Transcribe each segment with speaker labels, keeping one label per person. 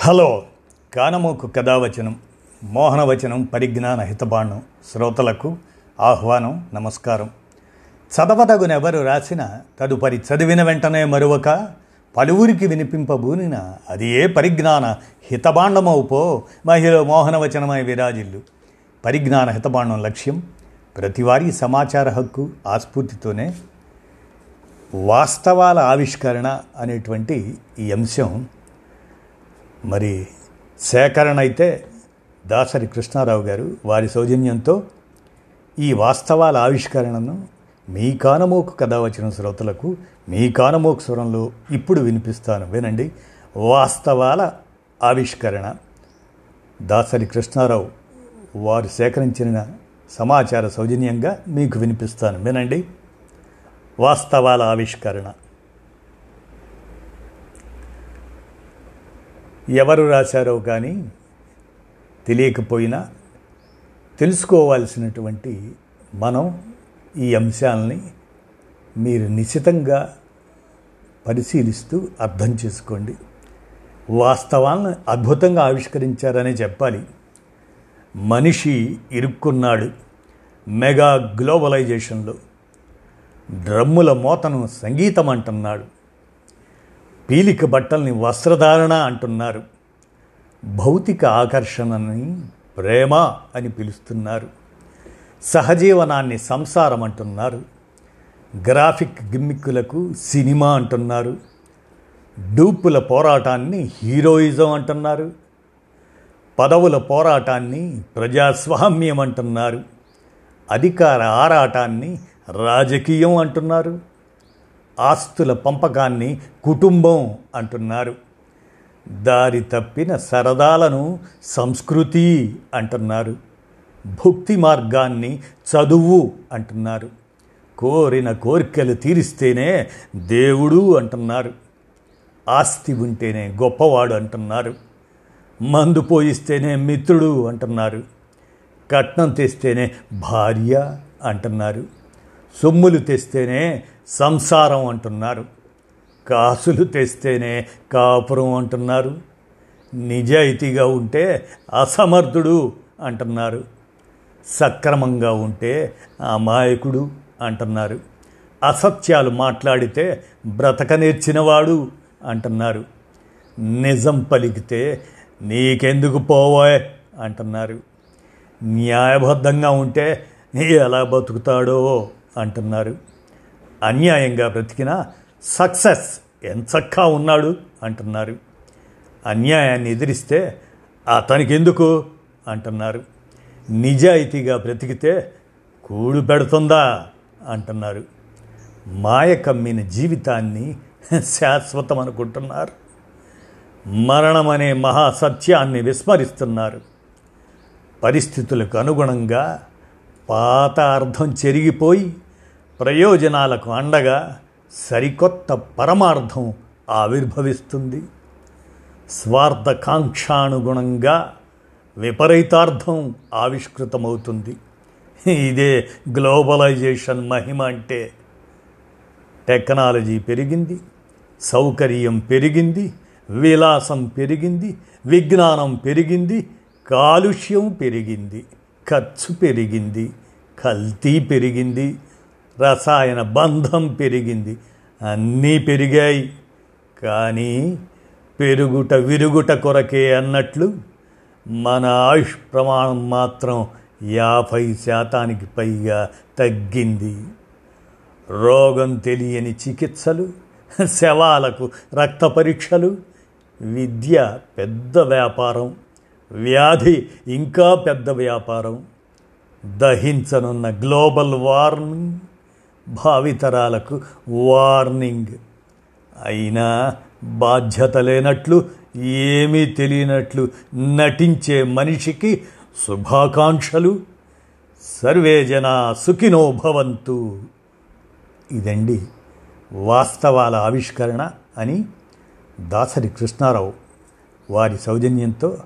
Speaker 1: Hello కానమోకు కథావచనం మోహనవచనం పరిజ్ఞాన హితబాణం శ్రోతలకు ఆహ్వానం నమస్కారం. చదవదగునెవరు రాసిన తదుపరి చదివిన వెంటనే మరొక పలువురికి వినిపింపబూనిన అది ఏ పరిజ్ఞాన హితబాండమవుపో మహిళ మోహనవచనమై విరాజిల్లు. పరిజ్ఞాన హితబాండం లక్ష్యం ప్రతివారీ సమాచార హక్కు ఆస్ఫూర్తితోనే. వాస్తవాల ఆవిష్కరణ అనేటువంటి ఈ అంశం మరి సేకరణ అయితే దాసరి కృష్ణారావు గారు వారి సౌజన్యంతో ఈ వాస్తవాల ఆవిష్కరణను మీ కానమోకు కథ వచ్చిన శ్రోతలకు మీ కానమోకు స్వరంలో ఇప్పుడు వినిపిస్తాను. వినండి. వాస్తవాల ఆవిష్కరణ. దాసరి కృష్ణారావు వారు సేకరించిన సమాచార సౌజన్యంగా మీకు వినిపిస్తాను. వినండి. వాస్తవాల ఆవిష్కరణ. ఎవరు రాశారో కానీ తెలియకపోయినా తెలుసుకోవాల్సినటువంటి మనం ఈ అంశాలని మీరు నిశ్చితంగా పరిశీలిస్తూ అర్థం చేసుకోండి. వాస్తవాలను అద్భుతంగా ఆవిష్కరించారనే చెప్పాలి. మనిషి ఇరుక్కున్నాడు మెగా గ్లోబలైజేషన్లో. డ్రమ్ముల మోతను సంగీతం అంటున్నాడు పీలిక బట్టల్ని వస్త్రధారణ అంటున్నారు. భౌతిక ఆకర్షణని ప్రేమ అని పిలుస్తున్నారు. సహజీవనాన్ని సంసారం అంటున్నారు. గ్రాఫిక్ గిమ్మిక్కులకు సినిమా అంటున్నారు. డూపుల పోరాటాన్ని హీరోయిజం అంటున్నారు. పదవుల పోరాటాన్ని ప్రజాస్వామ్యం అంటున్నారు. అధికార ఆరాటాన్ని రాజకీయం అంటున్నారు. ఆస్తుల పంపకాన్ని కుటుంబం అంటున్నారు. దారి తప్పిన సరదాలను సంస్కృతి అంటున్నారు. భక్తి మార్గాన్ని చదువు అంటున్నారు. కోరిన కోరికలు తీరిస్తేనే దేవుడు అంటున్నారు. ఆస్తి ఉంటేనే గొప్పవాడు అంటున్నారు. మందు పోయిస్తేనే మిత్రుడు అంటున్నారు. కట్నం తెస్తేనే భార్య అంటున్నారు. సొమ్ములు తెస్తేనే సంసారం అంటున్నారు. కాసులు తెస్తేనే కాపురం అంటున్నారు. నిజాయితీగా ఉంటే అసమర్థుడు అంటున్నారు. సక్రమంగా ఉంటే అమాయకుడు అంటున్నారు. అసత్యాలు మాట్లాడితే బ్రతక నేర్చినవాడు అంటున్నారు. నిజం పలికితే నీకెందుకు పోవాయ్ అంటున్నారు. న్యాయబద్ధంగా ఉంటే ఎలా బతుకుతాడో అంటున్నారు. అన్యాయంగా బ్రతికిన సక్సెస్ ఎంచక్కా ఉన్నాడు అంటున్నారు. అన్యాయాన్ని ఎదిరిస్తే అతనికెందుకు అంటున్నారు. నిజాయితీగా బ్రతికితే కూడు పెడుతుందా అంటున్నారు. మాయ కమ్మిన జీవితాన్ని శాశ్వతం అనుకుంటున్నారు. మరణం అనే మహాసత్యాన్ని విస్మరిస్తున్నారు. పరిస్థితులకు అనుగుణంగా పాత అర్థం చెరిగిపోయి ప్రయోజనాలకు అండగా సరికొత్త పరమార్థం ఆవిర్భవిస్తుంది. స్వార్థకాంక్షానుగుణంగా విపరీతార్థం ఆవిష్కృతమవుతుంది. ఇదే గ్లోబలైజేషన్ మహిమ అంటే. టెక్నాలజీ పెరిగింది సౌకర్యం పెరిగింది విలాసం పెరిగింది విజ్ఞానం పెరిగింది కాలుష్యం పెరిగింది ఖర్చు పెరిగింది కల్తీ పెరిగింది రసాయన బంధం పెరిగింది. అన్నీ పెరిగాయి. కానీ పెరుగుట విరుగుట కొరకే అన్నట్లు మన ఆయుష్ ప్రమాణం మాత్రం యాభై శాతానికి పైగా తగ్గింది. రోగం తెలియని చికిత్సలు శవాలకు రక్త పరీక్షలు విద్య పెద్ద వ్యాపారం వ్యాధి ఇంకా పెద్ద వ్యాపారం. దహించనున్న గ్లోబల్ వార్మింగ్ భావితరాలకు వార్నింగ్. అయినా బాధ్యత లేనట్లు ఏమీ తెలియనట్లు నటించే మనిషికి శుభాకాంక్షలు. సర్వే జన సుఖినో భవంతు. ఇదండి వాస్తవాల ఆవిష్కరణ అని దాసరి కృష్ణారావు వారి సౌజన్యంతో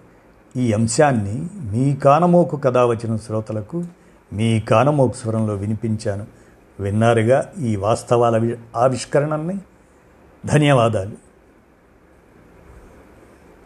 Speaker 1: ఈ అంశాన్ని మీ కానమోకు కథ వచ్చిన శ్రోతలకు మీ కానమోకు స్వరంలో వినిపించాను. విన్నారుగా ఈ వాస్తవాల ఆవిష్కరణని ధన్యవాదాలు.